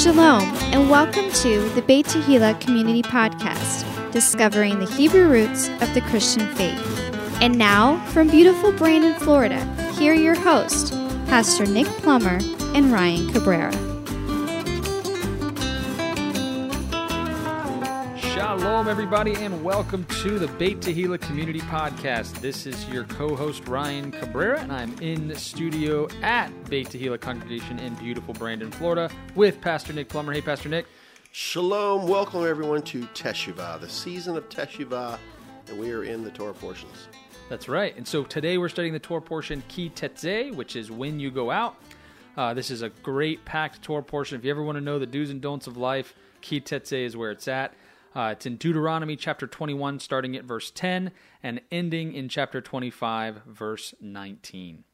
Shalom, and welcome to the Beit Tehillah Community Podcast, discovering the Hebrew roots of the Christian faith. And now, from beautiful Brandon, Florida, here are your hosts, Pastor Nick Plummer and Ryan Cabrera. Shalom, everybody, and welcome to the Beit Tehillah Community Podcast. This is your co-host Ryan Cabrera, and I'm in the studio at Beit Tehillah Congregation in beautiful Brandon, Florida, with Pastor Nick Plummer. Hey, Pastor Nick. Shalom, welcome everyone to Teshuvah, the season of Teshuvah, and we are in the Torah portions. That's right. And so today we're studying the Torah portion Ki Tetzeh, which is when you go out. Uh, this is a great packed Torah portion. If you ever want to know the do's and don'ts of life, Ki Tetzeh is where it's at. Uh, it's in Deuteronomy chapter 21, starting at verse 10 and ending in chapter 25, verse 19.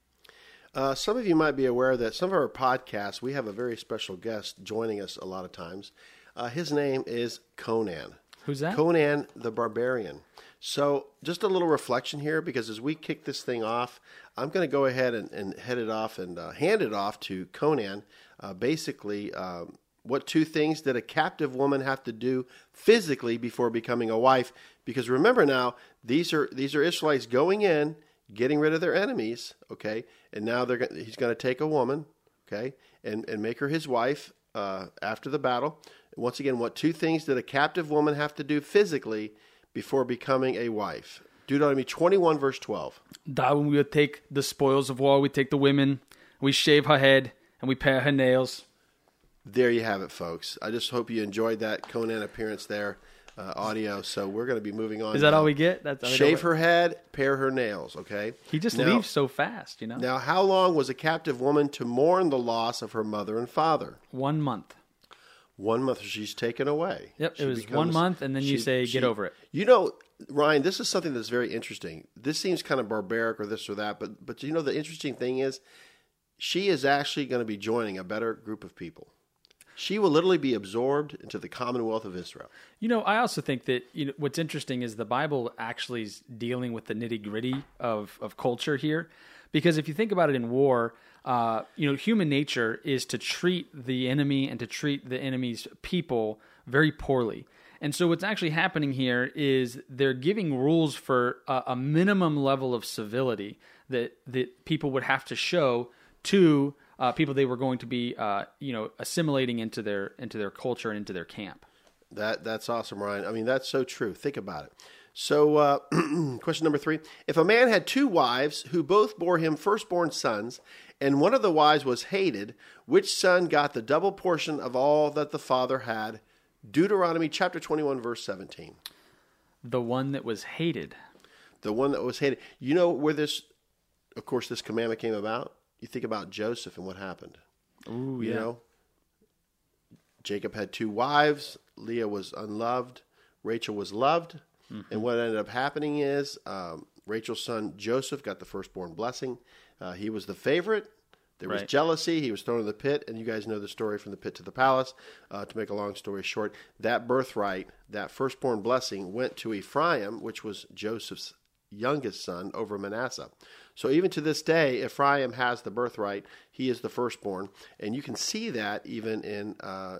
Uh, some of you might be aware that some of our podcasts, we have a very special guest joining us a lot of times. Uh, his name is Conan. Who's that? Conan the Barbarian. So, just a little reflection here because as we kick this thing off, I'm going to go ahead and, and, head it off and uh, hand it off to Conan. Uh, basically, um, what two things did a captive woman have to do physically before becoming a wife? Because remember now, these are these are Israelites going in, getting rid of their enemies, okay, and now they're he's going to take a woman, okay, and and make her his wife uh, after the battle. Once again, what two things did a captive woman have to do physically before becoming a wife? Deuteronomy 21, verse 12. That when we would take the spoils of war, we take the women, we shave her head, and we pare her nails. There you have it, folks. I just hope you enjoyed that Conan appearance there, uh, audio. So we're going to be moving on. Is that now. all we get? That's Shave her head, pare her nails. Okay. He just Now- leaves so fast, you know. Now, how long was a captive woman to mourn the loss of her mother and father? One month. One month. She's taken away. Yep, She it was becomes- one month, and then you she- say, she- "Get over it." You know, Ryan, this is something that's very interesting. This seems kind of barbaric or this or that, but but you know the interesting thing is, she is actually going to be joining a better group of people. She will literally be absorbed into the Commonwealth of Israel. You know, I also think that you know what's interesting is the Bible actually is dealing with the nitty gritty of of culture here, because if you think about it in war, uh, you know, human nature is to treat the enemy and to treat the enemy's people very poorly. And so what's actually happening here is they're giving rules for a, a minimum level of civility that that people would have to show to uh, people they were going to be, uh, you know, assimilating into their into their culture and into their camp. That that's awesome, Ryan. I mean, that's so true. Think about it. So, uh, question number three: If a man had two wives who both bore him firstborn sons, and one of the wives was hated, which son got the double portion of all that the father had? Deuteronomy chapter twenty-one, verse seventeen. The one that was hated. The one that was hated. You know where this, of course, this commandment came about. You think about Joseph and what happened. Ooh, You know, Jacob had two wives. Leah was unloved. Rachel was loved. Mm-hmm. And what ended up happening is um, Rachel's son Joseph got the firstborn blessing. Uh, he was the favorite. There was Right. jealousy. He was thrown in the pit. And you guys know the story from the pit to the palace. Uh, to make a long story short, that birthright, that firstborn blessing, went to Ephraim, which was Joseph's youngest son, over Manasseh. So even to this day, Ephraim has the birthright. He is the firstborn. And you can see that even in uh,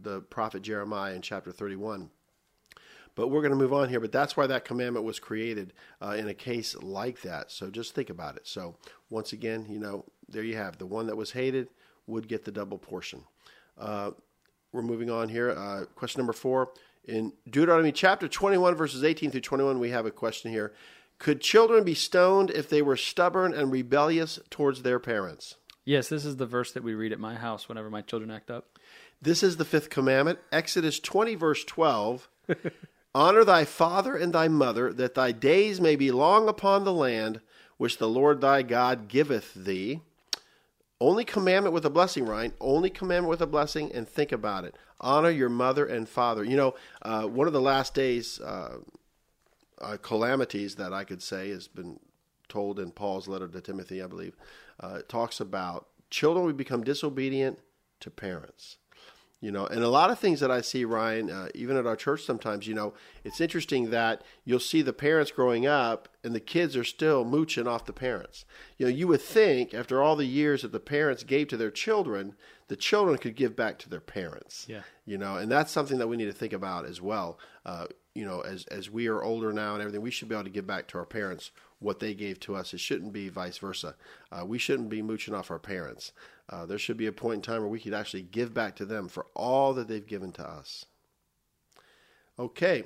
the prophet Jeremiah in chapter 31. But we're going to move on here. But that's why that commandment was created uh, in a case like that. So just think about it. So once again, you know, there you have the one that was hated would get the double portion. Uh, we're moving on here. Uh, question number four. In Deuteronomy chapter 21, verses 18 through 21, we have a question here. Could children be stoned if they were stubborn and rebellious towards their parents? Yes, this is the verse that we read at my house whenever my children act up. This is the fifth commandment, Exodus 20, verse 12. Honor thy father and thy mother, that thy days may be long upon the land which the Lord thy God giveth thee. Only commandment with a blessing, Ryan. Only commandment with a blessing, and think about it. Honor your mother and father. You know, uh, one of the last days uh, uh, calamities that I could say has been told in Paul's letter to Timothy, I believe. Uh, it talks about children will become disobedient to parents. You know, and a lot of things that I see, Ryan, uh, even at our church sometimes, you know, it's interesting that you'll see the parents growing up and the kids are still mooching off the parents. You know, you would think after all the years that the parents gave to their children, the children could give back to their parents. Yeah. You know, and that's something that we need to think about as well. Uh, you know, as as we are older now and everything, we should be able to give back to our parents what they gave to us. It shouldn't be vice versa. Uh, we shouldn't be mooching off our parents. Uh, there should be a point in time where we could actually give back to them for all that they've given to us. Okay,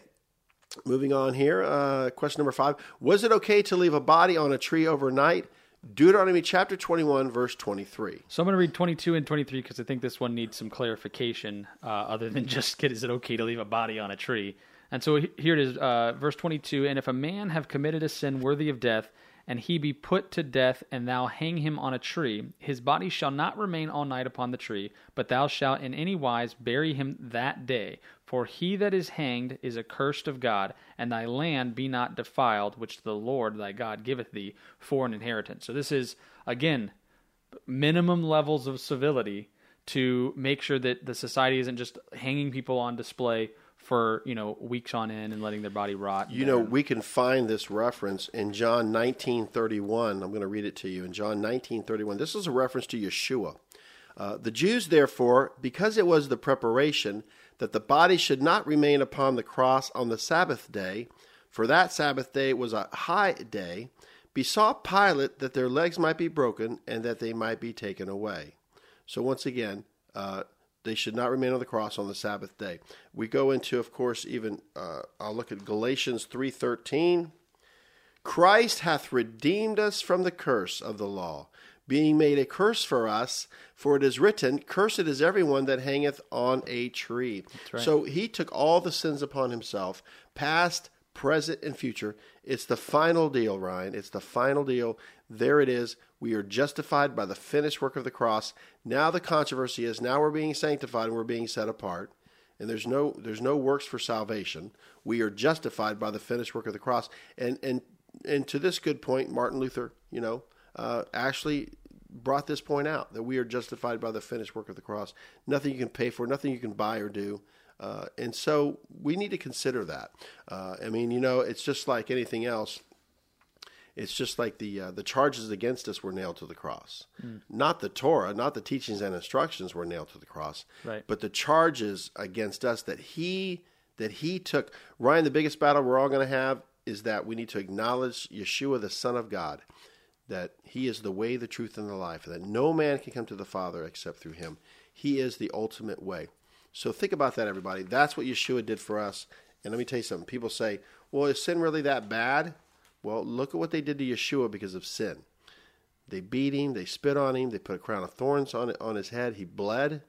moving on here. Uh, question number five Was it okay to leave a body on a tree overnight? Deuteronomy chapter 21, verse 23. So I'm going to read 22 and 23 because I think this one needs some clarification uh, other than just is it okay to leave a body on a tree? And so here it is, uh, verse 22 And if a man have committed a sin worthy of death, and he be put to death, and thou hang him on a tree, his body shall not remain all night upon the tree, but thou shalt in any wise bury him that day. For he that is hanged is accursed of God, and thy land be not defiled, which the Lord thy God giveth thee for an inheritance. So this is, again, minimum levels of civility to make sure that the society isn't just hanging people on display for you know weeks on end and letting their body rot. You know, we can find this reference in John 19:31. I'm going to read it to you in John 19:31. This is a reference to Yeshua. Uh, the Jews, therefore, because it was the preparation that the body should not remain upon the cross on the Sabbath day, for that Sabbath day was a high day, besought Pilate that their legs might be broken and that they might be taken away. So once again, uh, they should not remain on the cross on the Sabbath day. We go into, of course, even uh, I'll look at Galatians three thirteen. Christ hath redeemed us from the curse of the law, being made a curse for us. For it is written, "Cursed is everyone that hangeth on a tree." right. So he took all the sins upon himself, past, present, and future. It's the final deal, Ryan. It's the final deal. There it is. We are justified by the finished work of the cross. Now the controversy is now we're being sanctified and we're being set apart. And there's no there's no works for salvation. We are justified by the finished work of the cross. And and and to this good point, Martin Luther, you know, uh, actually brought this point out that we are justified by the finished work of the cross. Nothing you can pay for, nothing you can buy or do. Uh, and so we need to consider that. Uh, I mean, you know, it's just like anything else. It's just like the uh, the charges against us were nailed to the cross, Hmm. not the Torah, not the teachings and instructions were nailed to the cross, Right. but the charges against us that he that he took. Ryan, the biggest battle we're all going to have is that we need to acknowledge Yeshua, the Son of God, that he is the way, the truth, and the life, and that no man can come to the Father except through him. He is the ultimate way. So think about that, everybody. That's what Yeshua did for us. And let me tell you something. People say, well, is sin really that bad? Well, look at what they did to Yeshua because of sin. They beat him, they spit on him, they put a crown of thorns on on his head. He bled.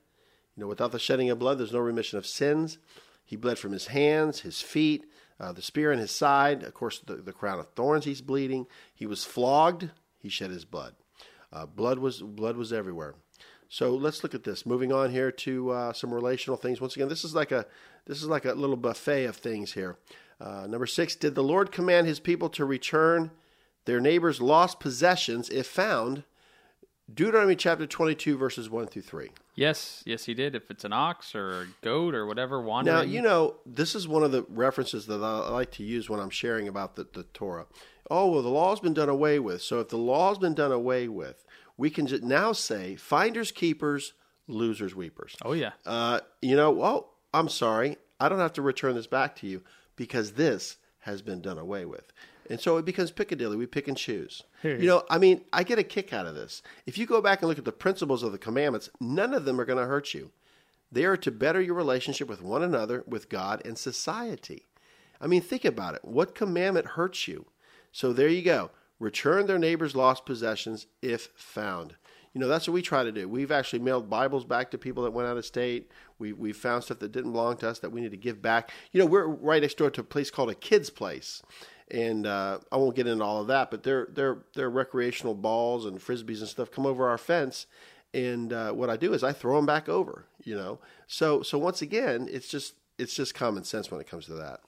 You know, without the shedding of blood, there's no remission of sins. He bled from his hands, his feet, uh, the spear in his side. Of course, the, the crown of thorns. He's bleeding. He was flogged. He shed his blood. Uh, blood was blood was everywhere. So let's look at this. Moving on here to uh, some relational things. Once again, this is like a this is like a little buffet of things here. Uh, number six: Did the Lord command His people to return their neighbors' lost possessions if found? Deuteronomy chapter twenty-two, verses one through three. Yes, yes, he did. If it's an ox or a goat or whatever wandering. Now, you know, this is one of the references that I like to use when I'm sharing about the, the Torah. Oh, well, the law's been done away with. So if the law's been done away with, we can just now say finders, keepers, losers, weepers. oh yeah, Uh, you know, well, I'm sorry. I don't have to return this back to you because this has been done away with. And so it becomes Piccadilly. We pick and choose. You know, I mean, I get a kick out of this. If you go back and look at the principles of the commandments, none of them are going to hurt you. They are to better your relationship with one another, with God, and society. I mean, think about it. What commandment hurts you? So there you go. Return their neighbor's lost possessions if found. You know, that's what we try to do. We've actually mailed Bibles back to people that went out of state. We we found stuff that didn't belong to us that we need to give back. You know, we're right next door to a place called a kids' place, and uh, I won't get into all of that. But their their their recreational balls and frisbees and stuff come over our fence, and uh, what I do is I throw them back over. You know, so so once again, it's just it's just common sense when it comes to that.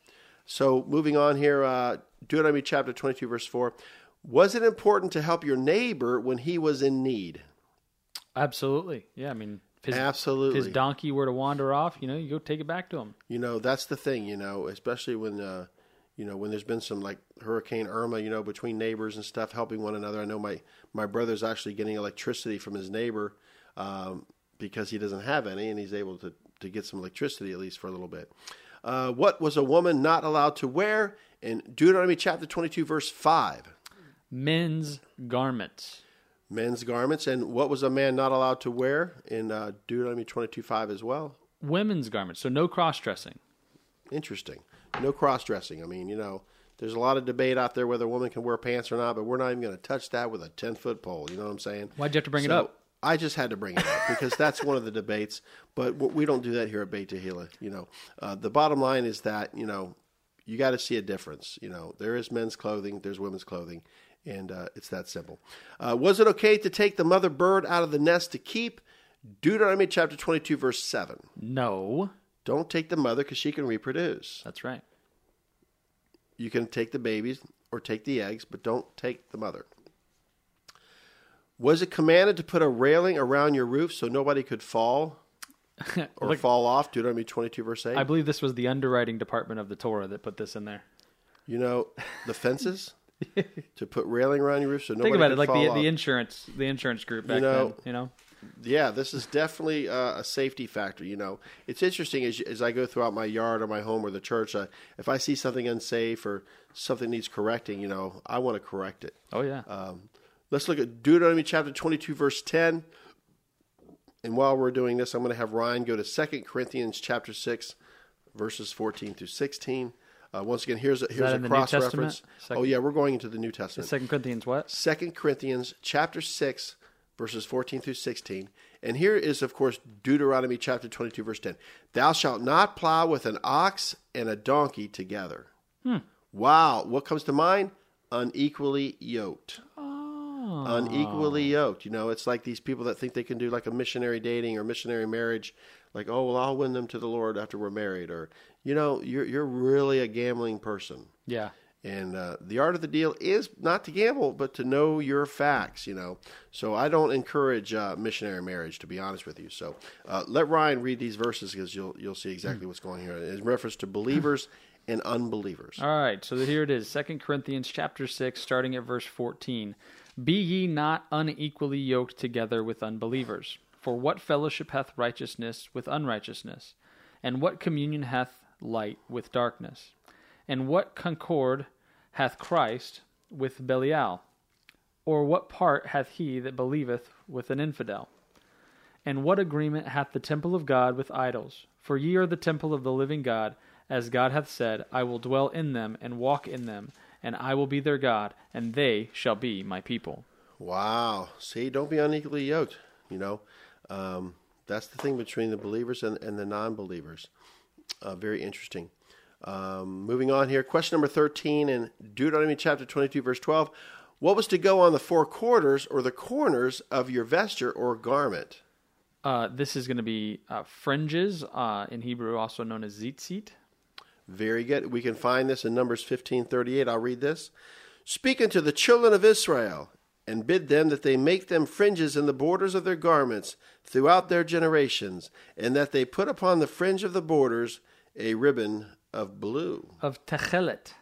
So moving on here, uh, Deuteronomy chapter twenty-two, verse four. Was it important to help your neighbor when he was in need? Absolutely. Yeah, I mean, If his, Absolutely. If his donkey were to wander off, you know, you go take it back to him. You know, that's the thing, you know, especially when, uh, you know, when there's been some like Hurricane Irma, you know, between neighbors and stuff helping one another. I know my, my brother's actually getting electricity from his neighbor um, because he doesn't have any and he's able to, to get some electricity at least for a little bit. Uh, what was a woman not allowed to wear? In Deuteronomy chapter 22, verse 5. Men's garments. Men's garments. And what was a man not allowed to wear? In uh, Deuteronomy 22, 5 as well. Women's garments. So no cross dressing. Interesting. No cross dressing. I mean, you know, there's a lot of debate out there whether a woman can wear pants or not, but we're not even going to touch that with a 10 foot pole. You know what I'm saying? Why'd you have to bring it up? I just had to bring it up because that's one of the debates, but we don't do that here at Beit Tehillah. You know, uh, the bottom line is that you know you got to see a difference. You know, there is men's clothing, there's women's clothing, and uh, it's that simple. Uh, was it okay to take the mother bird out of the nest to keep? Deuteronomy chapter 22, verse 7. No. Don't take the mother because she can reproduce. That's right. You can take the babies or take the eggs, but don't take the mother. Was it commanded to put a railing around your roof so nobody could fall or Look, fall off? Deuteronomy 22, verse 8. I believe this was the underwriting department of the Torah that put this in there. you know, the fences to put railing around your roof so nobody Think about it, like the off. the insurance the insurance group back know, then. You know, Yeah, this is definitely uh, a safety factor. You know, it's interesting as, as I go throughout my yard or my home or the church. Uh, if I see something unsafe or something needs correcting, you know, I want to correct it. oh yeah, Um, let's look at Deuteronomy chapter 22, verse 10. And while we're doing this, I'm going to have Ryan go to 2 Corinthians chapter 6, verses 14 through 16. Uh, once again, here's a, here's a in the New cross reference. Second- Oh, yeah, we're going into the New Testament. Second Corinthians what? Second Corinthians chapter 6, verses 14 through 16. And here is, of course, Deuteronomy chapter 22, verse 10. Thou shalt not plow with an ox and a donkey together. Wow. What comes to mind? Unequally yoked. Oh, Unequally yoked. You know, it's like these people that think they can do like a missionary dating or missionary marriage. Like, oh, well, I'll win them to the Lord after we're married. Or, you know, you're, you're really a gambling person. yeah. And uh, the art of the deal is not to gamble, but to know your facts, you know. So I don't encourage uh, missionary marriage, to be honest with you. So uh, let Ryan read these verses because you'll you'll see exactly what's going here in reference to believers and unbelievers. All right, so here it is, Second Corinthians chapter six, starting at verse fourteen. Be ye not unequally yoked together with unbelievers. For what fellowship hath righteousness with unrighteousness? And what communion hath light with darkness? And what concord hath Christ with Belial? Or what part hath he that believeth with an infidel? And what agreement hath the temple of God with idols? For ye are the temple of the living God, as God hath said, I will dwell in them and walk in them, and I will be their God, and they shall be my people. Wow. See, don't be unequally yoked. You know, um, that's the thing between the believers and, and the non believers. Uh, very interesting. Um, moving on here. Question number 13 in Deuteronomy chapter 22, verse 12. What was to go on the four quarters or the corners of your vesture or garment? Uh, this is going to be uh, fringes, uh, in Hebrew also known as tzitzit. Very good. We can find this in Numbers 15:38. I'll read this. Speak unto the children of Israel and bid them that they make them fringes in the borders of their garments throughout their generations, and that they put upon the fringe of the borders a ribbon of blue. Of techelet.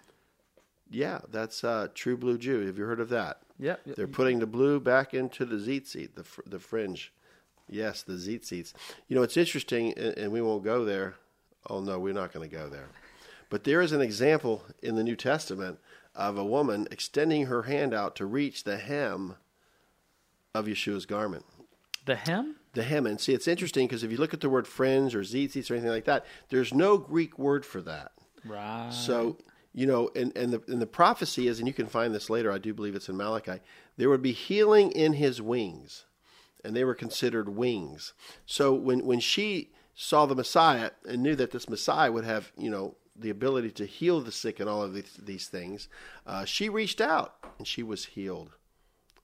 Yeah, that's uh, true blue Jew. Have you heard of that? Yep. They're putting the blue back into the tzitzit, the fr- the fringe. Yes, the zitzites. You know, it's interesting, and, and we won't go there. Oh no, we're not going to go there. But there is an example in the New Testament of a woman extending her hand out to reach the hem of Yeshua's garment. The hem? The hem, and see, it's interesting because if you look at the word fringe or zitzites or anything like that, there's no Greek word for that. Right. So you know, and and the and the prophecy is, and you can find this later. I do believe it's in Malachi. There would be healing in his wings, and they were considered wings. So when when she saw the Messiah and knew that this Messiah would have, you know, the ability to heal the sick and all of these, these things, uh, she reached out and she was healed.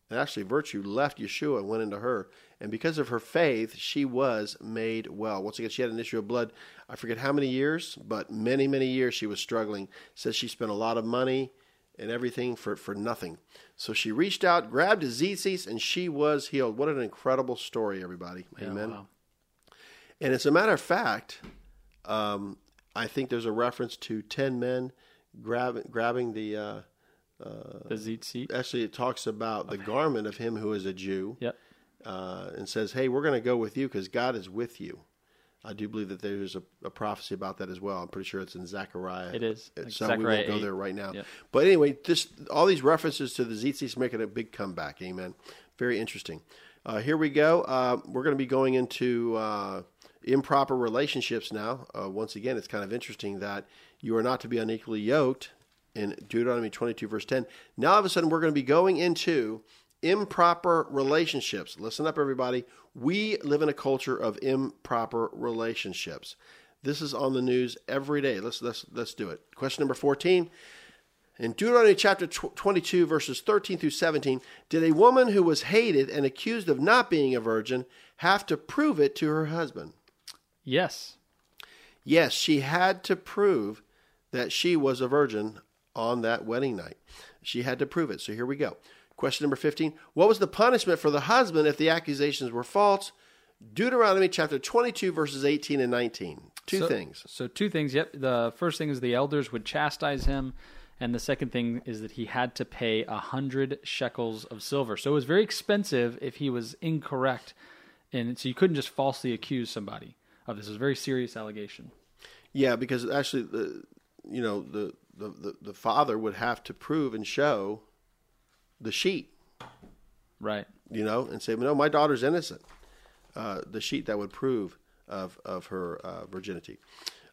And actually, virtue left Yeshua and went into her. And because of her faith, she was made well. Once again, she had an issue of blood. I forget how many years, but many, many years she was struggling. Says she spent a lot of money and everything for, for nothing. So she reached out, grabbed a tzitzis, and she was healed. What an incredible story, everybody. Yeah, Amen. wow. And as a matter of fact, um, I think there's a reference to ten men grabbing grabbing the. Uh, the tzitzit. actually, it talks about the garment of him who is a Jew, Yep. uh, and says, "Hey, we're going to go with you because God is with you." I do believe that there's a, a prophecy about that as well. I'm pretty sure it's in Zechariah. It is. Uh, Like so we Zechariah won't go 8. there right now. Yep. But anyway, this all these references to the tzitzis making a big comeback. Amen. Very interesting. Uh, here we go. Uh, we're going to be going into uh, improper relationships now. Uh, once again, it's kind of interesting that you are not to be unequally yoked in Deuteronomy 22, verse 10. Now, all of a sudden, we're going to be going into improper relationships. Listen up, everybody. We live in a culture of improper relationships. This is on the news every day. Let's let's let's do it. Question number 14. In Deuteronomy chapter 22, verses 13 through 17, did a woman who was hated and accused of not being a virgin have to prove it to her husband? Yes. Yes, she had to prove that she was a virgin on that wedding night. She had to prove it. So here we go. Question number 15. What was the punishment for the husband if the accusations were false? Deuteronomy chapter 22, verses 18 and 19. Two So- things. So two things. Yep. The first thing is the elders would chastise him, and the second thing is that he had to pay a hundred shekels of silver. So it was very expensive if he was incorrect, and so you couldn't just falsely accuse somebody of this. It was a very serious allegation. Yeah, because actually, the you know the, the, the, the father would have to prove and show the sheet, Right. you know, and say, no, my daughter's innocent. Uh, the sheet that would prove of of her uh, virginity.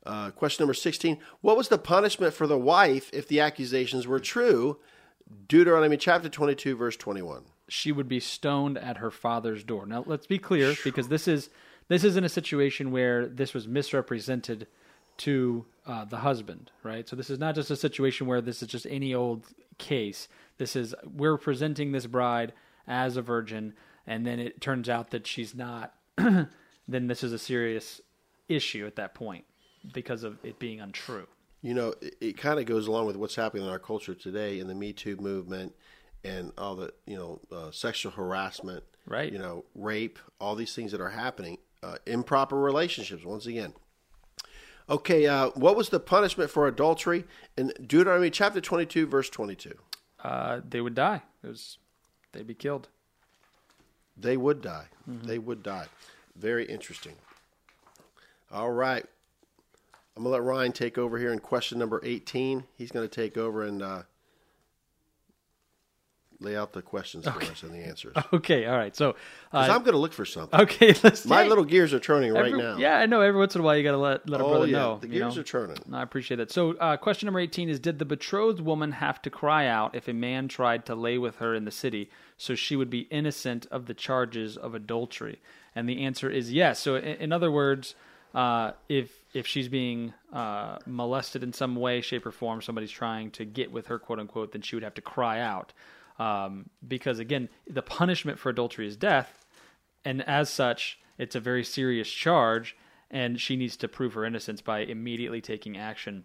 Uh, question number sixteen: What was the punishment for the wife if the accusations were true? Deuteronomy chapter twenty-two, verse twenty-one. she would be stoned at her father's door. Now, let's be clear, because this is this isn't a situation where this was misrepresented to uh, the husband, right? So this is not just a situation where this is just any old case. This is we're presenting this bride as a virgin, and then it turns out that she's not. then this is a serious issue at that point because of it being untrue. You know, it, it kind of goes along with what's happening in our culture today in the Me Too movement and all the you know uh, sexual harassment, Right. You know, rape, all these things that are happening, uh, improper relationships. Once again, okay. Uh, what was the punishment for adultery in Deuteronomy chapter twenty-two, verse twenty-two? Uh, they would die. It was they'd be killed. They would die. They would die. Very interesting. All right. I'm going to let Ryan take over here in question number 18. He's going to take over and uh, lay out the questions for us and the answers. Okay, all right. So, uh, I'm going to look for something. okay, let's. My hey, little gears are turning right now. Yeah, I know. Every once in a while, you got to let let a Oh, brother yeah. know. the gears know? are turning. I appreciate that. So, uh, question number 18 is Did the betrothed woman have to cry out if a man tried to lay with her in the city so she would be innocent of the charges of adultery? And the answer is yes. So, in, in other words, uh, if if she's being uh, molested in some way, shape, or form, somebody's trying to get with her, quote unquote, then she would have to cry out. Um, because again, the punishment for adultery is death, and as such, it's a very serious charge, and she needs to prove her innocence by immediately taking action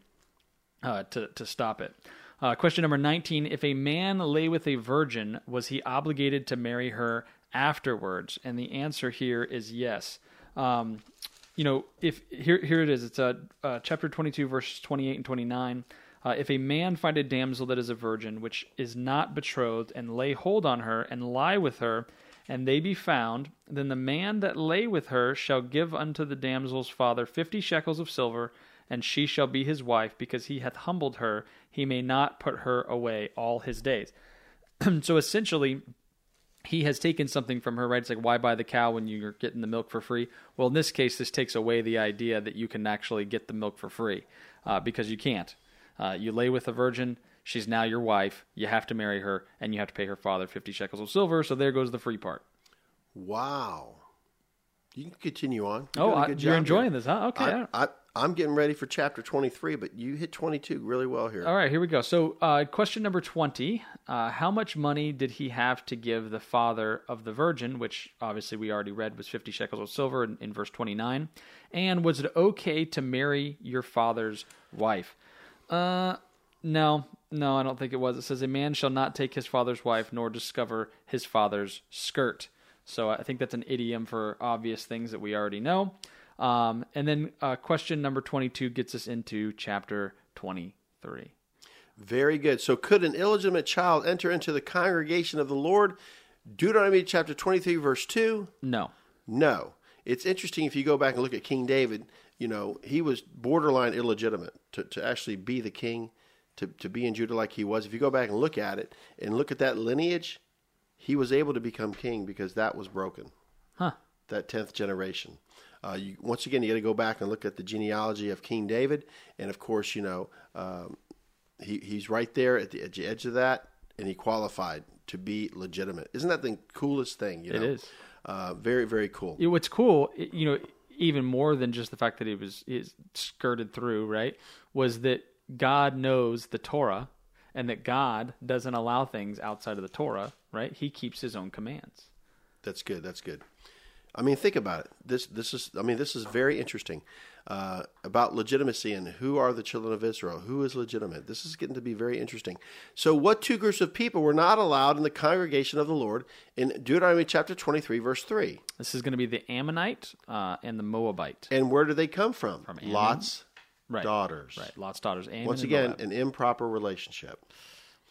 uh, to to stop it. Uh, question number nineteen: If a man lay with a virgin, was he obligated to marry her afterwards? And the answer here is yes. Um, you know, if here here it is. It's uh, uh, chapter twenty two, verses twenty eight and twenty nine. Uh, if a man find a damsel that is a virgin, which is not betrothed, and lay hold on her, and lie with her, and they be found, then the man that lay with her shall give unto the damsel's father fifty shekels of silver, and she shall be his wife, because he hath humbled her, he may not put her away all his days. so essentially, he has taken something from her, right? It's like, why buy the cow when you're getting the milk for free? Well, in this case, this takes away the idea that you can actually get the milk for free uh, because you can't. Uh, you lay with a virgin, she's now your wife, you have to marry her, and you have to pay her father 50 shekels of silver, so there goes the free part. Wow. You can continue on. oh, doing a I, you're enjoying here. this, huh? Okay. I, I'm getting ready for chapter 23, but you hit 22 really well here. All right, here we go. So, uh, question number 20 uh, How much money did he have to give the father of the virgin, which obviously we already read was 50 shekels of silver in, in verse 29? And was it okay to marry your father's wife? Uh, no, no, I don't think it was. It says, A man shall not take his father's wife nor discover his father's skirt. So, I think that's an idiom for obvious things that we already know. Um, and then uh, question number 22 gets us into chapter 23. Very good. So, could an illegitimate child enter into the congregation of the Lord? Deuteronomy chapter 23, verse 2. No. No. It's interesting if you go back and look at King David, you know, he was borderline illegitimate to, to actually be the king, to, to be in Judah like he was. If you go back and look at it and look at that lineage, he was able to become king because that was broken. Huh. That 10th generation. Uh, you, once again, you got to go back and look at the genealogy of King David. And of course, you know, um, he, he's right there at the edge, edge of that, and he qualified to be legitimate. Isn't that the coolest thing? You know? It is. Uh, very, very cool. What's cool, you know, even more than just the fact that he was he skirted through, right, was that God knows the Torah and that God doesn't allow things outside of the Torah, right? He keeps his own commands. That's good. That's good. I mean, think about it. This, this is. I mean, this is very interesting uh, about legitimacy and who are the children of Israel. Who is legitimate? This is getting to be very interesting. So, what two groups of people were not allowed in the congregation of the Lord in Deuteronomy chapter twenty-three, verse three? This is going to be the Ammonite uh, and the Moabite. And where do they come from? From Ammon. Lot's Right. daughters. Right. Lot's daughters. Ammon Once again, an improper relationship.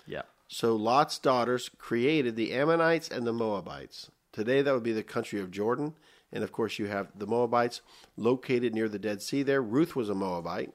yeah. So Lot's daughters created the Ammonites and the Moabites. Today, that would be the country of Jordan. And of course, you have the Moabites located near the Dead Sea there. Ruth was a Moabite.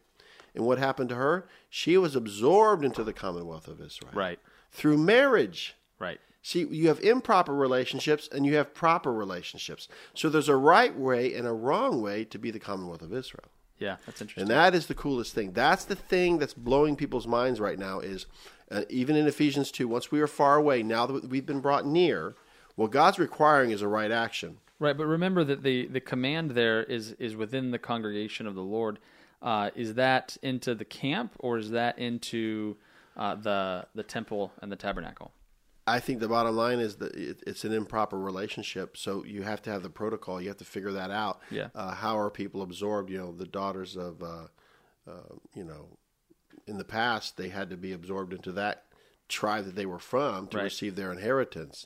And what happened to her? She was absorbed into the commonwealth of Israel. Right. Through marriage. Right. See, you have improper relationships and you have proper relationships. So there's a right way and a wrong way to be the commonwealth of Israel. Yeah. That's interesting. And that is the coolest thing. That's the thing that's blowing people's minds right now is uh, even in Ephesians 2, once we are far away, now that we've been brought near, what God's requiring is a right action. Right, but remember that the, the command there is is within the congregation of the Lord. Uh, is that into the camp or is that into uh, the the temple and the tabernacle? I think the bottom line is that it, it's an improper relationship. So you have to have the protocol. You have to figure that out. Yeah. Uh, how are people absorbed? You know, the daughters of, uh, uh, you know, in the past, they had to be absorbed into that tribe that they were from to Right. receive their inheritance.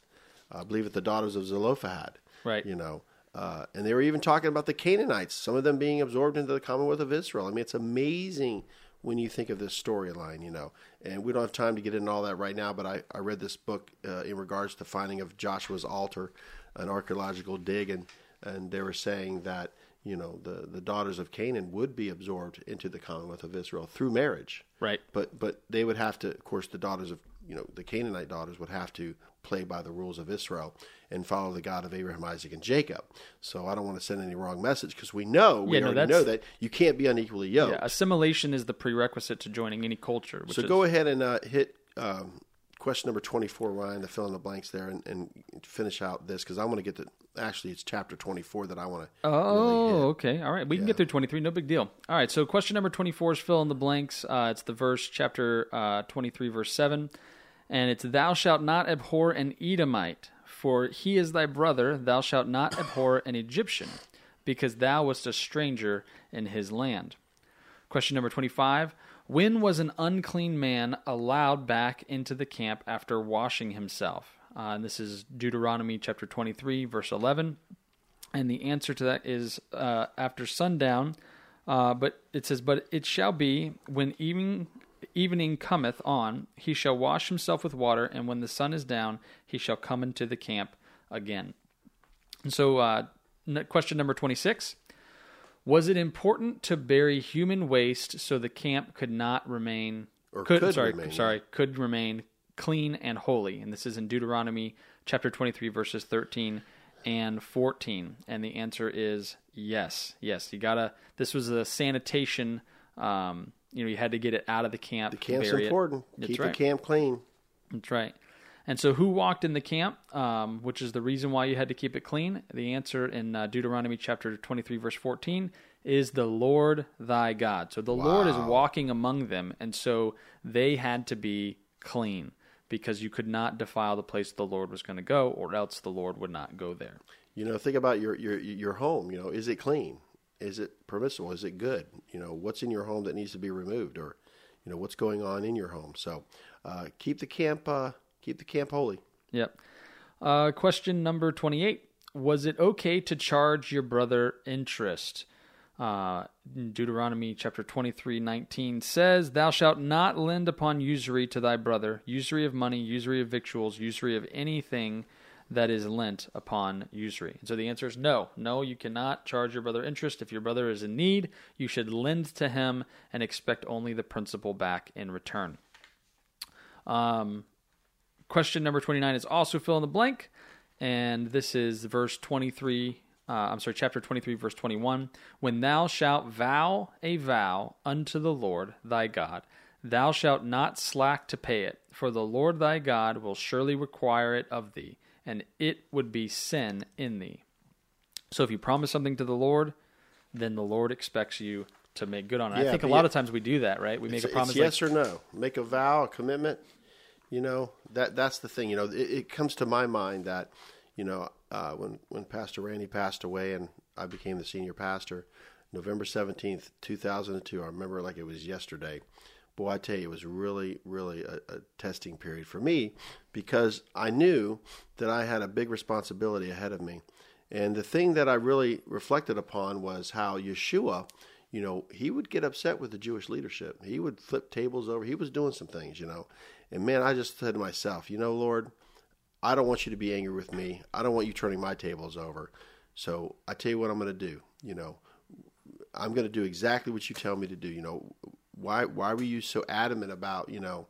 I believe it the daughters of Zelophehad. Right. You know, uh, and they were even talking about the Canaanites, some of them being absorbed into the Commonwealth of Israel. I mean, it's amazing when you think of this storyline, you know. And we don't have time to get into all that right now, but I, I read this book uh, in regards to finding of Joshua's altar, an archaeological dig, and, and they were saying that, you know, the, the daughters of Canaan would be absorbed into the Commonwealth of Israel through marriage. Right. But but they would have to, of course, the daughters of you know the Canaanite daughters would have to play by the rules of Israel and follow the God of Abraham, Isaac, and Jacob. So I don't want to send any wrong message because we know we Yeah, no, know that you can't be unequally yoked. Yeah, assimilation is the prerequisite to joining any culture. Which so is, go ahead and uh, hit um, question number twenty four, Ryan, to fill in the blanks there and, and finish out this because I want to get to actually it's chapter twenty four that I want to. Oh, okay. All right. We can get through 23. No big deal. All right. So, question number 24 is fill in the blanks. Uh, it's the verse, chapter uh, 23, verse 7. And it's, Thou shalt not abhor an Edomite, for he is thy brother. Thou shalt not abhor an Egyptian, because thou wast a stranger in his land. Question number 25. When was an unclean man allowed back into the camp after washing himself? Uh, and this is Deuteronomy chapter 23, verse 11. And the answer to that is uh, after sundown. Uh, but it says, But it shall be when evening, evening cometh on, he shall wash himself with water, and when the sun is down, he shall come into the camp again. And so, uh, question number 26 Was it important to bury human waste so the camp could not remain, Or could, could sorry, remain, sorry, could remain clean and holy? And this is in Deuteronomy chapter 23, verses 13 and 14 and the answer is yes yes you gotta this was a sanitation um you know you had to get it out of the camp The camp's it. important. That's Keep right. the camp clean. That's right. And so, who walked in the camp, um, which is the reason why you had to keep it clean? The answer in uh, Deuteronomy chapter 23, verse 14, is the Lord thy God. So, the Lord is walking among them, and so they had to be clean because you could not defile the place the Lord was going to go, or else the Lord would not go there. You know, think about your your your home. You know, is it clean? Is it permissible? Is it good? You know, what's in your home that needs to be removed, or you know, what's going on in your home? So, uh, keep the camp uh, keep the camp holy. Yep. Uh, question number 28. Was it okay to charge your brother interest? Uh, Deuteronomy chapter 23, 19 says, Thou shalt not lend upon usury to thy brother, usury of money, usury of victuals, usury of anything that is lent upon usury. And so the answer is no. No, you cannot charge your brother interest. If your brother is in need, you should lend to him and expect only the principal back in return. Um, question number 29 is also fill in the blank. And this is verse 23. Uh, I'm sorry, chapter 23, verse 21. When thou shalt vow a vow unto the Lord thy God, thou shalt not slack to pay it, for the Lord thy God will surely require it of thee, and it would be sin in thee. So if you promise something to the Lord, then the Lord expects you to make good on it. I think a lot yeah- of times we do that, right? We make a promise yes like, or no. Make a vow, a commitment. You know that that's the thing. You know, it, it comes to my mind that you know uh, when when Pastor Randy passed away and I became the senior pastor, November seventeenth, two thousand and two. I remember like it was yesterday. Boy, I tell you, it was really, really a, a testing period for me because I knew that I had a big responsibility ahead of me. And the thing that I really reflected upon was how Yeshua, you know, he would get upset with the Jewish leadership. He would flip tables over. He was doing some things, you know. And man, I just said to myself, you know, Lord, I don't want you to be angry with me. I don't want you turning my tables over. So I tell you what I'm going to do. You know, I'm going to do exactly what you tell me to do. You know, why why were you so adamant about you know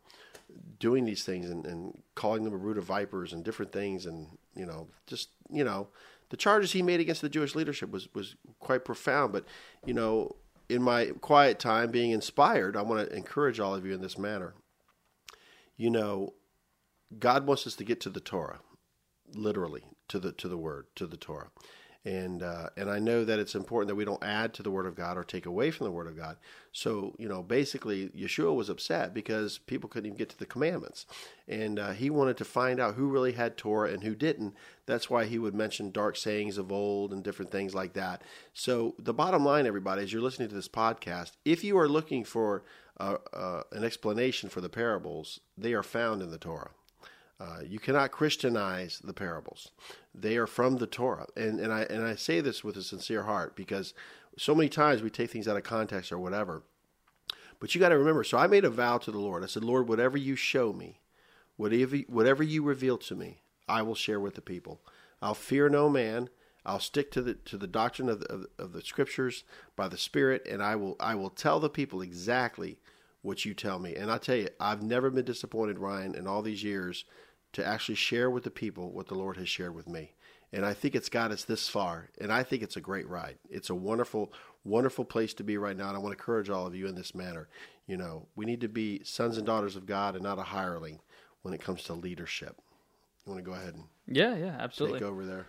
doing these things and, and calling them a root of vipers and different things and you know just you know the charges he made against the Jewish leadership was was quite profound. But you know, in my quiet time, being inspired, I want to encourage all of you in this manner. You know, God wants us to get to the Torah, literally to the to the Word, to the Torah, and uh, and I know that it's important that we don't add to the Word of God or take away from the Word of God. So you know, basically, Yeshua was upset because people couldn't even get to the commandments, and uh, he wanted to find out who really had Torah and who didn't. That's why he would mention dark sayings of old and different things like that. So the bottom line, everybody, as you're listening to this podcast, if you are looking for uh, uh, an explanation for the parables, they are found in the Torah. Uh, you cannot Christianize the parables; they are from the Torah, and and I and I say this with a sincere heart because so many times we take things out of context or whatever. But you got to remember. So I made a vow to the Lord. I said, Lord, whatever you show me, whatever whatever you reveal to me, I will share with the people. I'll fear no man. I'll stick to the to the doctrine of the, of, of the scriptures by the Spirit, and I will I will tell the people exactly what you tell me. And I tell you, I've never been disappointed, Ryan, in all these years to actually share with the people what the Lord has shared with me. And I think it's got us this far, and I think it's a great ride. It's a wonderful, wonderful place to be right now. And I want to encourage all of you in this manner. You know, we need to be sons and daughters of God and not a hireling when it comes to leadership. You want to go ahead and yeah, yeah, absolutely. take over there?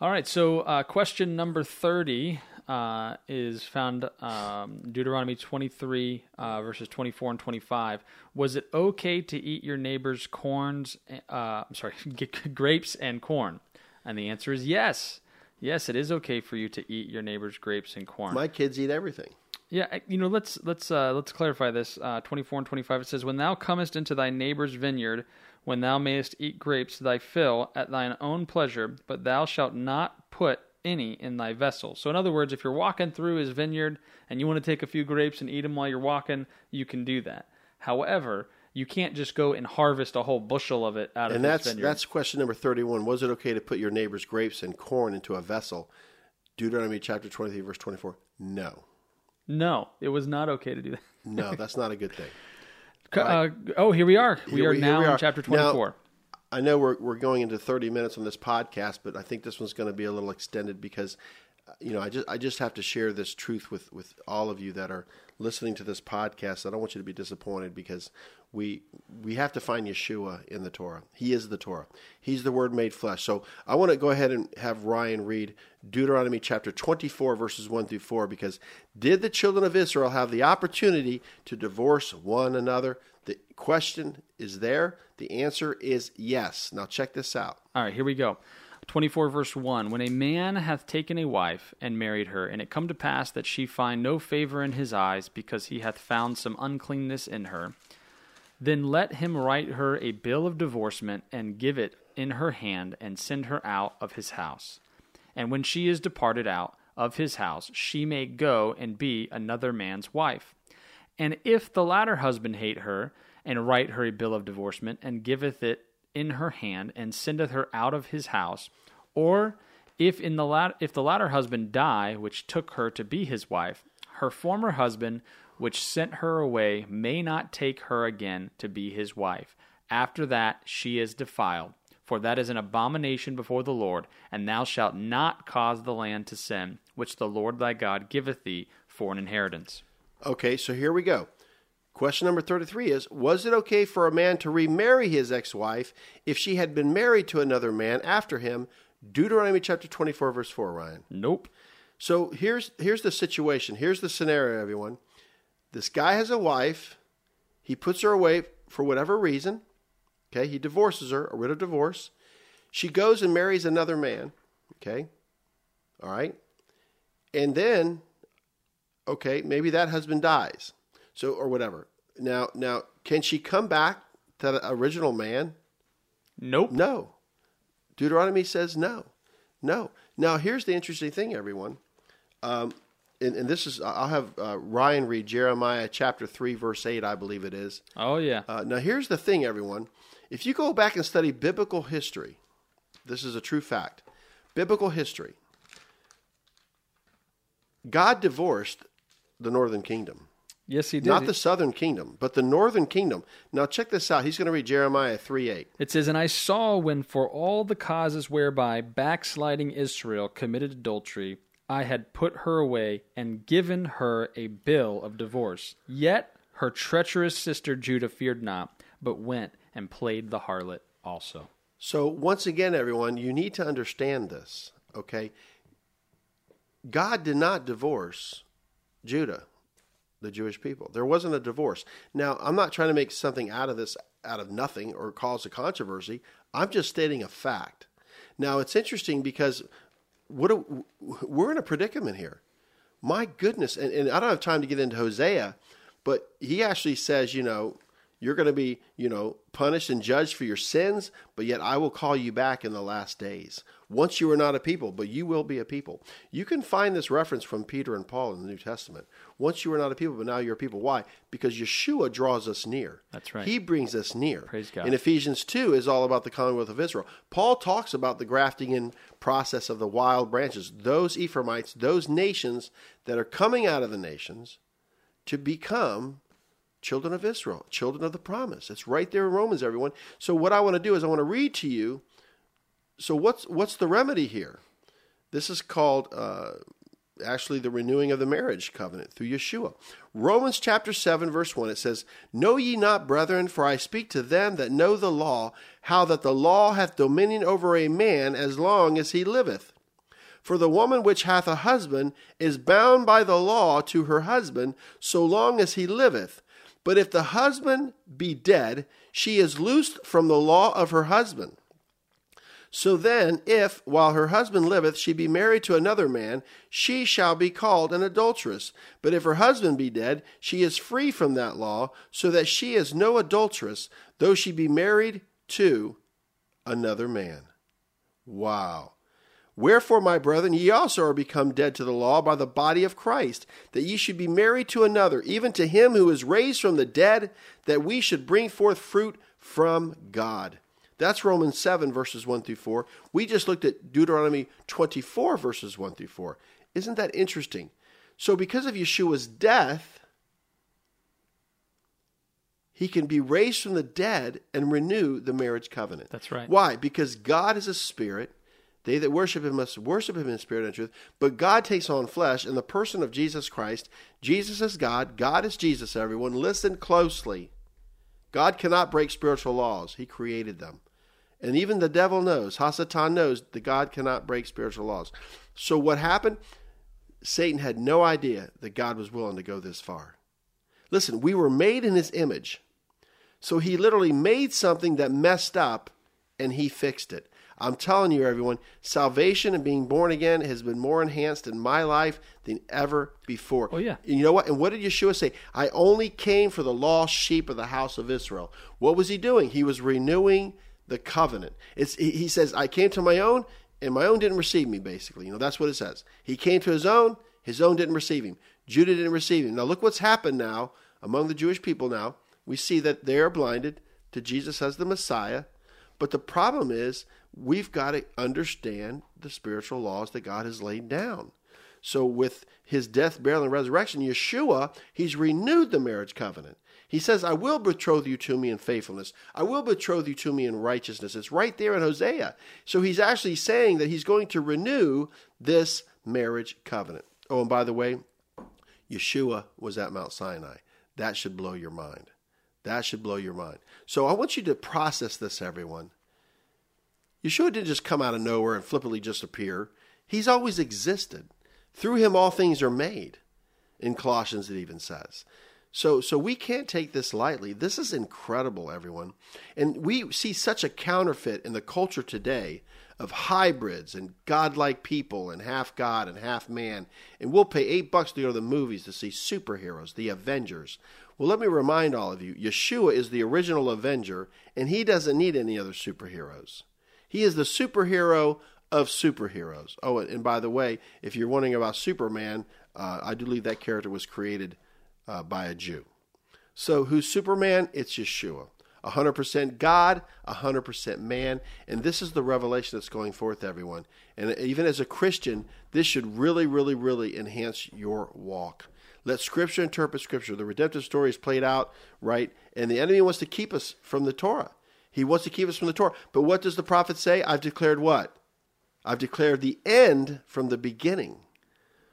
All right, so uh, question number 30 uh, is found um, Deuteronomy 23, uh, verses 24 and 25. Was it okay to eat your neighbor's corns, uh, I'm sorry, grapes and corn? And the answer is yes. Yes, it is okay for you to eat your neighbor's grapes and corn. My kids eat everything. Yeah, you know, let's let's uh, let's clarify this. Uh, Twenty four and twenty five. It says, "When thou comest into thy neighbor's vineyard, when thou mayest eat grapes thy fill at thine own pleasure, but thou shalt not put any in thy vessel." So, in other words, if you're walking through his vineyard and you want to take a few grapes and eat them while you're walking, you can do that. However, you can't just go and harvest a whole bushel of it out of And his that's vineyard. that's question number thirty-one. Was it okay to put your neighbor's grapes and corn into a vessel? Deuteronomy chapter twenty-three, verse twenty-four. No, no, it was not okay to do that. no, that's not a good thing. Uh, oh, here we are. We Here are we- now we in are. chapter Now- 24. I know we're we're going into 30 minutes on this podcast, but I think this one's going to be a little extended because you know, I just I just have to share this truth with with all of you that are listening to this podcast. I don't want you to be disappointed because we we have to find Yeshua in the Torah. He is the Torah. He's the word made flesh. So I want to go ahead and have Ryan read Deuteronomy chapter 24 verses 1 through 4 because did the children of Israel have the opportunity to divorce one another? The question is there. The answer is yes. Now check this out. All right, here we go. 24 verse 1 When a man hath taken a wife and married her, and it come to pass that she find no favor in his eyes, because he hath found some uncleanness in her, then let him write her a bill of divorcement, and give it in her hand, and send her out of his house. And when she is departed out, of his house, she may go and be another man's wife. And if the latter husband hate her, and write her a bill of divorcement, and giveth it in her hand, and sendeth her out of his house, or if in the lat- if the latter husband die, which took her to be his wife, her former husband, which sent her away, may not take her again to be his wife. After that she is defiled, for that is an abomination before the Lord, and thou shalt not cause the land to sin, which the Lord thy God giveth thee for an inheritance. Okay, so here we go. Question number 33 is Was it okay for a man to remarry his ex wife if she had been married to another man after him? Deuteronomy chapter 24, verse 4, Ryan. Nope. So here's, here's the situation. Here's the scenario, everyone. This guy has a wife. He puts her away for whatever reason. Okay, he divorces her, a writ of divorce. She goes and marries another man. Okay, all right. And then, okay, maybe that husband dies. So, or whatever. Now, now, can she come back to the original man? Nope. No. Deuteronomy says no. No. Now, here's the interesting thing, everyone. Um, and, and this is, I'll have uh, Ryan read Jeremiah chapter 3, verse 8, I believe it is. Oh yeah. Uh, now, here's the thing, everyone. If you go back and study biblical history, this is a true fact. Biblical history. God divorced the northern kingdom. yes, he did. Not the southern kingdom, but the northern kingdom. Now, check this out. He's going to read Jeremiah 3 8. It says, And I saw when for all the causes whereby backsliding Israel committed adultery, I had put her away and given her a bill of divorce. Yet her treacherous sister Judah feared not, but went and played the harlot also. So, once again, everyone, you need to understand this, okay? God did not divorce Judah, the Jewish people. There wasn't a divorce. Now, I'm not trying to make something out of this out of nothing or cause a controversy. I'm just stating a fact. Now, it's interesting because what do, we're in a predicament here. My goodness, and, and I don't have time to get into Hosea, but he actually says, you know, you're going to be, you know, punished and judged for your sins, but yet I will call you back in the last days. Once you were not a people, but you will be a people. You can find this reference from Peter and Paul in the New Testament. Once you were not a people, but now you're a people. Why? Because Yeshua draws us near. That's right. He brings us near. Praise God. In Ephesians 2 is all about the commonwealth of Israel. Paul talks about the grafting in process of the wild branches, those Ephraimites, those nations that are coming out of the nations to become children of Israel, children of the promise. It's right there in Romans, everyone. So what I want to do is I want to read to you. So what's what's the remedy here? This is called uh, actually the renewing of the marriage covenant through Yeshua. Romans chapter 7 verse 1 it says, "Know ye not, brethren, for I speak to them that know the law, how that the law hath dominion over a man as long as he liveth." For the woman which hath a husband is bound by the law to her husband so long as he liveth. But if the husband be dead, she is loosed from the law of her husband. So then, if, while her husband liveth, she be married to another man, she shall be called an adulteress. But if her husband be dead, she is free from that law, so that she is no adulteress, though she be married to another man. Wow. Wherefore, my brethren, ye also are become dead to the law by the body of Christ, that ye should be married to another, even to him who is raised from the dead, that we should bring forth fruit from God. That's Romans 7, verses 1 through 4. We just looked at Deuteronomy 24, verses 1 through 4. Isn't that interesting? So, because of Yeshua's death, he can be raised from the dead and renew the marriage covenant. That's right. Why? Because God is a spirit. They that worship him must worship him in spirit and truth. But God takes on flesh in the person of Jesus Christ. Jesus is God. God is Jesus, everyone. Listen closely. God cannot break spiritual laws, He created them. And even the devil knows, Hasatan knows that God cannot break spiritual laws. So what happened? Satan had no idea that God was willing to go this far. Listen, we were made in his image. So he literally made something that messed up and he fixed it. I'm telling you, everyone, salvation and being born again has been more enhanced in my life than ever before. Oh, yeah. And you know what? And what did Yeshua say? I only came for the lost sheep of the house of Israel. What was he doing? He was renewing the covenant. It's, he says, I came to my own, and my own didn't receive me, basically. You know, that's what it says. He came to his own, his own didn't receive him. Judah didn't receive him. Now, look what's happened now among the Jewish people now. We see that they are blinded to Jesus as the Messiah. But the problem is, we've got to understand the spiritual laws that God has laid down. So, with his death, burial, and resurrection, Yeshua, he's renewed the marriage covenant. He says, I will betroth you to me in faithfulness. I will betroth you to me in righteousness. It's right there in Hosea. So he's actually saying that he's going to renew this marriage covenant. Oh, and by the way, Yeshua was at Mount Sinai. That should blow your mind. That should blow your mind. So I want you to process this, everyone. Yeshua didn't just come out of nowhere and flippantly just appear. He's always existed. Through him, all things are made. In Colossians, it even says. So, so we can't take this lightly. This is incredible, everyone. And we see such a counterfeit in the culture today of hybrids and godlike people and half God and half man. And we'll pay eight bucks to go to the movies to see superheroes, the Avengers. Well, let me remind all of you Yeshua is the original Avenger, and he doesn't need any other superheroes. He is the superhero of superheroes. Oh, and by the way, if you're wondering about Superman, uh, I do believe that character was created uh, by a Jew. So, who's Superman? It's Yeshua. 100% God, 100% man. And this is the revelation that's going forth, everyone. And even as a Christian, this should really, really, really enhance your walk. Let Scripture interpret Scripture. The redemptive story is played out, right? And the enemy wants to keep us from the Torah. He wants to keep us from the Torah. But what does the prophet say? I've declared what? I've declared the end from the beginning.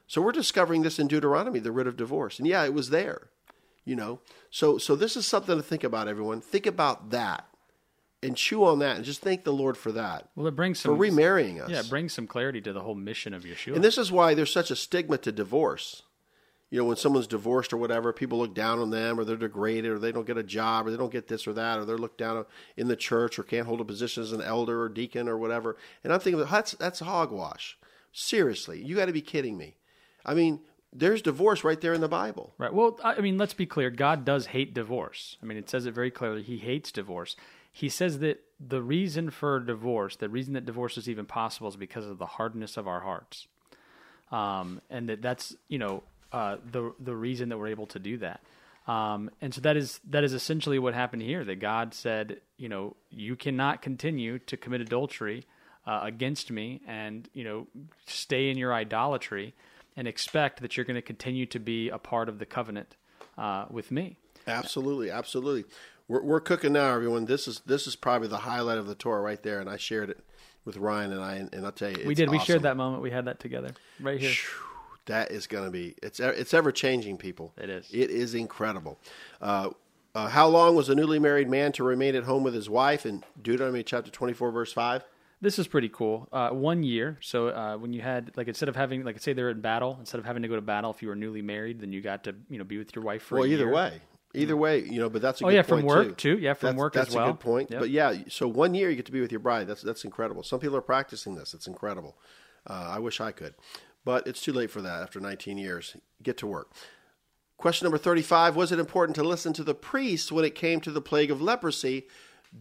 So we're discovering this in Deuteronomy, the writ of divorce. And yeah, it was there. You know. So so this is something to think about, everyone. Think about that. And chew on that and just thank the Lord for that. Well, it brings some for remarrying us. Yeah, it brings some clarity to the whole mission of Yeshua. And this is why there's such a stigma to divorce. You know, when someone's divorced or whatever, people look down on them or they're degraded or they don't get a job or they don't get this or that or they're looked down in the church or can't hold a position as an elder or deacon or whatever. And I'm thinking, that's, that's hogwash. Seriously, you got to be kidding me. I mean, there's divorce right there in the Bible. Right. Well, I mean, let's be clear. God does hate divorce. I mean, it says it very clearly. He hates divorce. He says that the reason for divorce, the reason that divorce is even possible, is because of the hardness of our hearts, um, and that that's you know uh, the the reason that we're able to do that. Um, and so that is that is essentially what happened here. That God said, you know, you cannot continue to commit adultery uh, against me, and you know, stay in your idolatry and expect that you're going to continue to be a part of the covenant uh, with me. Absolutely, absolutely. We're, we're cooking now, everyone. This is this is probably the highlight of the tour right there, and I shared it with Ryan and I, and I'll tell you, we did. Awesome. We shared that moment. We had that together right here. That is going to be it's it's ever changing, people. It is. It is incredible. Uh, uh, how long was a newly married man to remain at home with his wife in Deuteronomy chapter twenty four verse five? this is pretty cool. Uh, one year. So uh, when you had like instead of having like say they're in battle, instead of having to go to battle if you were newly married, then you got to you know be with your wife for. Well, either year. way, either way, you know. But that's a oh good yeah, point from work too. Yeah, from that's, work that's as well. That's a good point. Yep. But yeah, so one year you get to be with your bride. That's that's incredible. Some people are practicing this. It's incredible. Uh, I wish I could, but it's too late for that. After 19 years, get to work. Question number 35 Was it important to listen to the priests when it came to the plague of leprosy?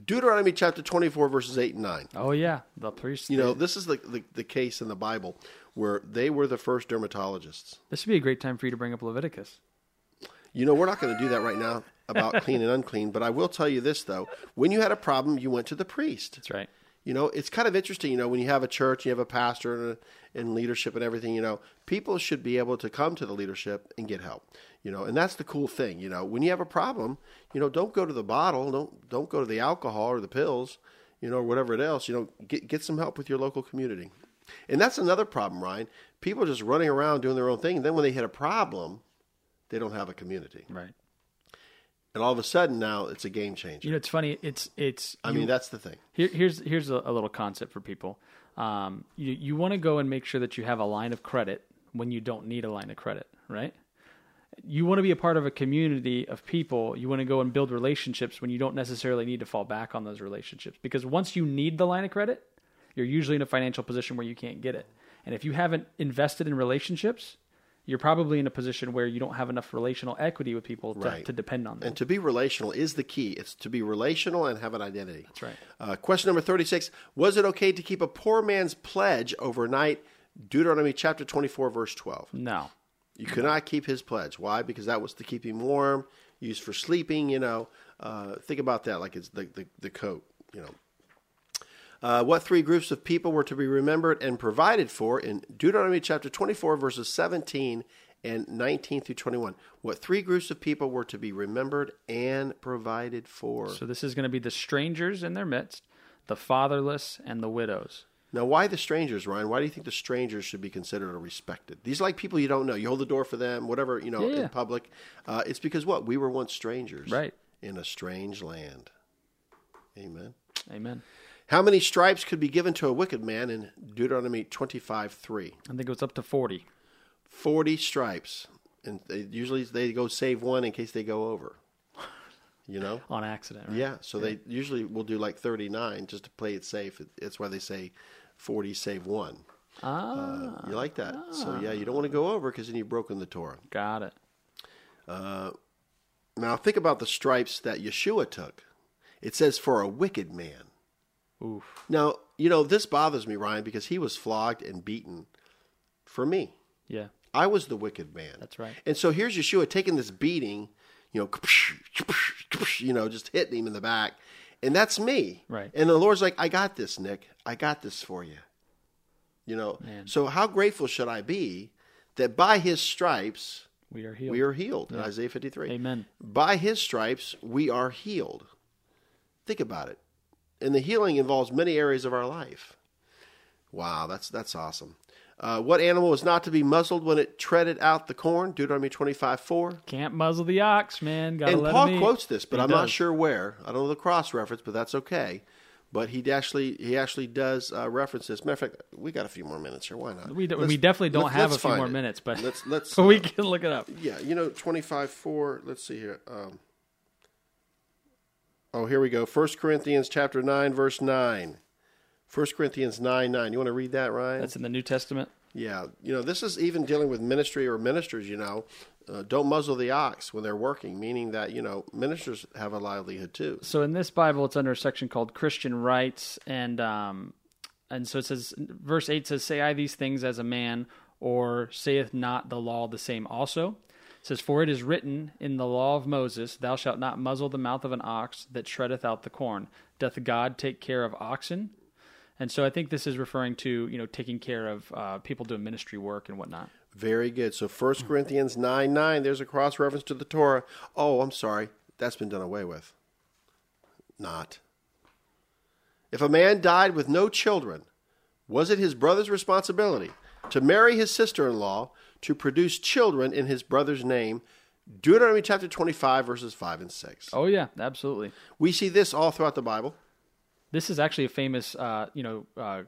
Deuteronomy chapter 24, verses 8 and 9. Oh yeah, the priest. You know, this is the, the, the case in the Bible where they were the first dermatologists. this would be a great time for you to bring up Leviticus. You know, we're not going to do that right now about clean and unclean, but I will tell you this, though. When you had a problem, you went to the priest. That's right. You know, it's kind of interesting, you know, when you have a church, you have a pastor and, a, and leadership and everything, you know, people should be able to come to the leadership and get help. You know, and that's the cool thing, you know, when you have a problem, you know, don't go to the bottle, don't don't go to the alcohol or the pills, you know, or whatever it else, you know, get get some help with your local community. And that's another problem, Ryan. People are just running around doing their own thing, and then when they hit a problem, they don't have a community. Right. And all of a sudden now it's a game changer. You know, it's funny. It's it's. I you- mean, that's the thing. Here, here's here's a, a little concept for people. Um, you you want to go and make sure that you have a line of credit when you don't need a line of credit, right? You want to be a part of a community of people. You want to go and build relationships when you don't necessarily need to fall back on those relationships. Because once you need the line of credit, you're usually in a financial position where you can't get it. And if you haven't invested in relationships, you're probably in a position where you don't have enough relational equity with people to, Right. to depend on them. And to be relational is the key. It's to be relational and have an identity. That's right. Uh, question number 36 Was it okay to keep a poor man's pledge overnight? Deuteronomy chapter 24, verse 12. no. You could not keep his pledge. Why? Because that was to keep him warm, used for sleeping, you know. Uh, think about that like it's the, the, the coat, you know. Uh, what three groups of people were to be remembered and provided for in Deuteronomy chapter 24, verses 17 and 19 through 21? What three groups of people were to be remembered and provided for? So this is going to be the strangers in their midst, the fatherless, and the widows. Now, why the strangers, Ryan? Why do you think the strangers should be considered or respected? These are like people you don't know. You hold the door for them, whatever, you know, Yeah. in public. Uh, it's because what? We were once strangers. Right. In a strange land. Amen. Amen. How many stripes could be given to a wicked man in Deuteronomy 25 3? I think it was up to 40. 40 stripes. And they, usually they go save one in case they go over. You know? on accident. Right? Yeah, so they usually will do like 39 just to play it safe. That's why they say 40 save one. Ah, Uh, you like that? So yeah, you don't want to go over because then you've broken the Torah. got it. Now think about the stripes that Yeshua took. It says for a wicked man. Oof. Now you know this bothers me, Ryan, because he was flogged and beaten for me. Yeah, I was the wicked man. That's right. And so here's Yeshua taking this beating, you know, you know, just hitting him in the back, and that's me. Right. And the Lord's like, I got this, Nick. I got this for you. You know. Man. So how grateful should I be that by His stripes we are healed. we are healed in Isaiah 53. Amen. By His stripes we are healed. Think about it. And the healing involves many areas of our life. Wow, that's that's awesome. Uh, what animal was not to be muzzled when it treaded out the corn? Deuteronomy 25 4. Can't muzzle the ox, man. Gotta And let Paul quotes this, but He I'm not sure where. I don't know the cross reference, but that's okay. But he actually he actually does uh, reference this. Matter of fact, we got a few more minutes here. Why not? We, do, we definitely don't let's- have a few more it. minutes, but let's let's but we can look it up. yeah, you know, 25 4. Let's see here. Um, oh, here we go. 1 Corinthians chapter 9, verse 9. 1 Corinthians 9 9. You want to read that, Ryan? That's in the New Testament. yeah. You know, this is even dealing with ministry or ministers, you know. Uh, don't muzzle the ox when they're working, meaning that, you know, ministers have a livelihood too. So in this Bible, it's under a section called Christian Rights, and um, and so it says, verse eight says, "Say I these things as a man, or saith not the law the same also?" It says, "For it is written in the law of Moses, Thou shalt not muzzle the mouth of an ox that treadeth out the corn. Doth God take care of oxen?" And so I think this is referring to you know taking care of uh, people doing ministry work and whatnot. Very good. So 1 Corinthians 9 9, there's a cross reference to the Torah. Oh, I'm sorry. That's been done away with. Not. If a man died with no children, was it his brother's responsibility to marry his sister in law to produce children in his brother's name? Deuteronomy chapter 25, verses 5 and 6. Oh yeah, absolutely. We see this all throughout the Bible. This is actually a famous, uh, you know, uh,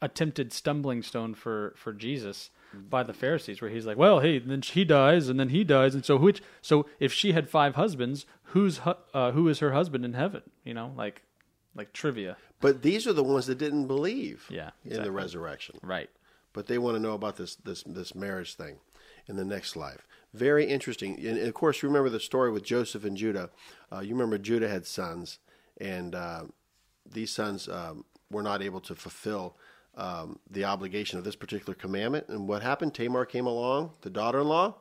attempted stumbling stone for for Jesus by the Pharisees, where he's like, "Well, hey, then she dies, and then he dies, and so which? So if she had five husbands, who's hu- uh, who is her husband in heaven? You know, like like trivia, But these are the ones that didn't believe Yeah, in the resurrection. right? But they want to know about this this this marriage thing in the next life. Very interesting. And of course, remember the story with Joseph and Judah. Uh, you remember Judah had sons, and uh, these sons um, were not able to fulfill um, the obligation of this particular commandment. And what happened? Tamar came along, the daughter-in-law.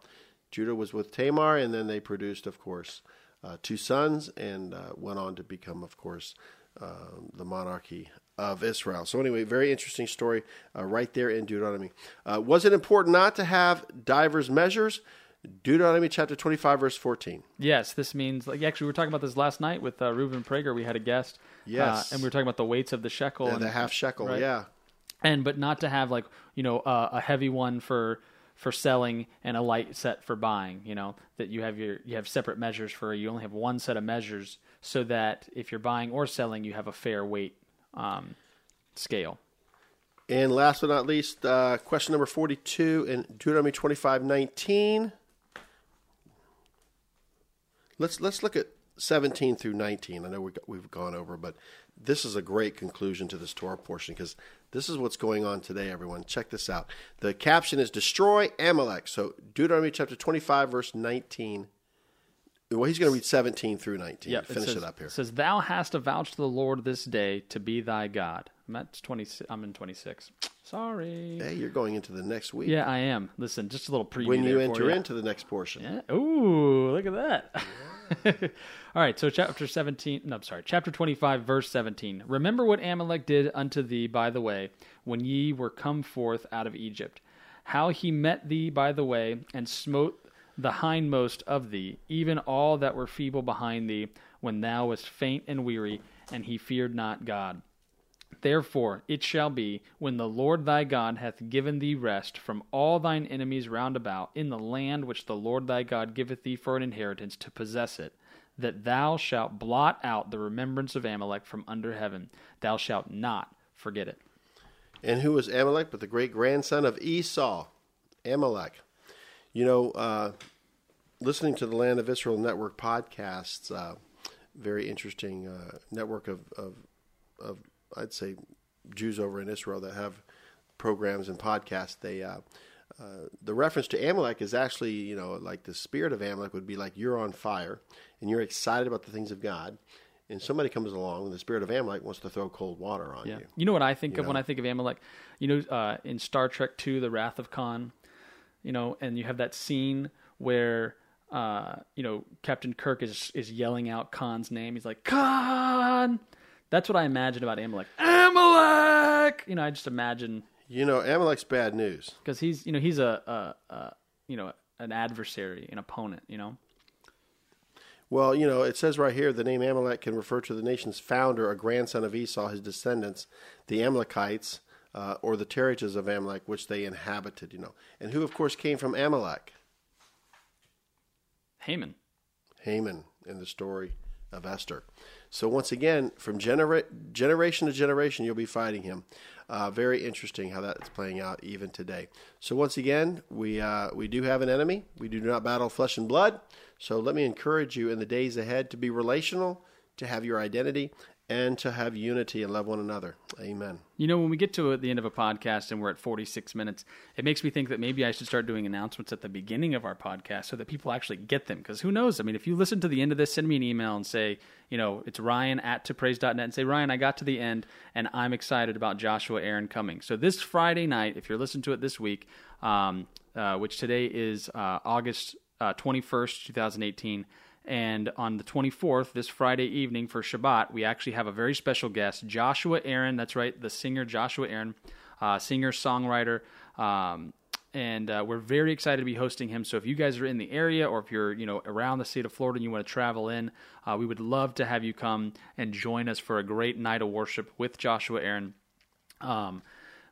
Judah was with Tamar, and then they produced, of course, uh, two sons, and uh, went on to become, of course, um, the monarchy of Israel. So, anyway, very interesting story uh, right there in Deuteronomy. Uh, was it important not to have divers measures? Deuteronomy chapter 25, verse 14. Yes, this means like actually we were talking about this last night with uh, Reuben Prager. We had a guest, Yes. uh, and we were talking about the weights of the shekel Yeah, and the half shekel, right. yeah. and but not to have like you know uh, a heavy one for for selling and a light set for buying you know that you have your you have separate measures for you only have one set of measures so that if you're buying or selling you have a fair weight um, scale And last but not least, uh, question number 42 in Deuteronomy 25, 19. Let's, let's look at 17 through 19. I know we, we've gone over, but this is a great conclusion to this Torah portion because this is what's going on today, everyone. Check this out. The caption is Destroy Amalek. So, Deuteronomy chapter 25, verse 19. Well, he's going to read 17 through 19. Yeah, Finish says, it up here. It says, "Thou hast avouched to the Lord this day to be thy God." That's twenty. I'm in twenty six. Sorry. Hey, you're going into the next week. Yeah, I am. Listen, just a little preview. when you enter you. into the next portion. Yeah. Ooh, look at that. All right, so chapter 17, no, I'm sorry, chapter 25, verse 17. Remember what Amalek did unto thee by the way, when ye were come forth out of Egypt, how he met thee by the way, and smote the hindmost of thee, even all that were feeble behind thee, when thou wast faint and weary, and he feared not God. Therefore it shall be, when the Lord thy God hath given thee rest from all thine enemies round about, in the land which the Lord thy God giveth thee for an inheritance to possess it, that thou shalt blot out the remembrance of Amalek from under heaven. Thou shalt not forget it. And who was Amalek but the great grandson of Esau? Amalek. You know, uh, listening to the Land of Israel Network podcasts, uh, very interesting uh, network of, of, of, I'd say, Jews over in Israel that have programs and podcasts. They uh, uh, the reference to Amalek is actually, you know, like the spirit of Amalek would be like you're on fire and you're excited about the things of God, and somebody comes along and the spirit of Amalek wants to throw cold water on Yeah. you. You know what I think of know? when I think of Amalek? You know, uh, in Star Trek II, The Wrath of Khan, you know, and you have that scene where, uh, you know, Captain Kirk is, is yelling out Khan's name. He's like, Khan! That's what I imagine about Amalek. Amalek! You know, I just imagine, You know, Amalek's bad news. because he's, you know, he's a, a, a, you know, an adversary, an opponent, you know? Well, you know, it says right here the name Amalek can refer to the nation's founder, a grandson of Esau, his descendants, the Amalekites, uh, or the territories of Amalek, which they inhabited, you know. And who, of course, came from Amalek? Haman. Haman in the story of Esther. So, once again, from genera- generation to generation, you'll be fighting him. Uh, very interesting how that's playing out even today. So, once again, we, uh, we do have an enemy. We do not battle flesh and blood. So, let me encourage you in the days ahead to be relational, to have your identity, and to have unity and love one another. Amen. You know, when we get to the end of a podcast and we're at 46 minutes, it makes me think that maybe I should start doing announcements at the beginning of our podcast so that people actually get them. Because who knows? I mean, if you listen to the end of this, send me an email and say, you know, it's Ryan at topraise.net and say, Ryan, I got to the end and I'm excited about Joshua Aaron coming. So this Friday night, if you're listening to it this week, um, uh, which today is uh, August uh, 21st, 2018, and on the 24th, this Friday evening for Shabbat, we actually have a very special guest, Joshua Aaron. That's right, the singer Joshua Aaron, uh, singer, songwriter. Um, and uh, we're very excited to be hosting him. So if you guys are in the area or if you're you know around the state of Florida and you want to travel in, uh, we would love to have you come and join us for a great night of worship with Joshua Aaron. Um,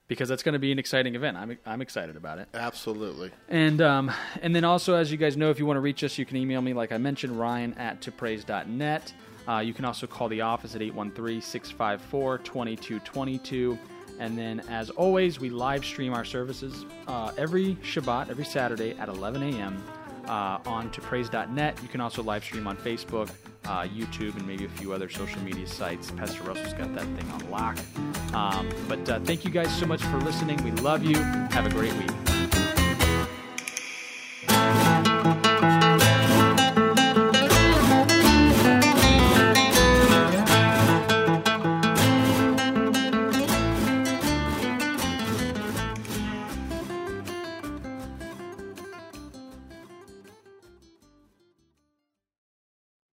because that's going to be an exciting event. I'm I'm excited about it. Absolutely. And um, and then also, as you guys know, if you want to reach us, you can email me, like I mentioned, ryan at topraise.net. Uh, you can also call the office at 813 654 2222. And then, as always, we live stream our services uh, every Shabbat, every Saturday at 11 a.m. Uh, on topraise.net. You can also live stream on Facebook, uh, YouTube, and maybe a few other social media sites. Pastor Russell's got that thing on lock. Um, but uh, thank you guys so much for listening. We love you. Have a great week.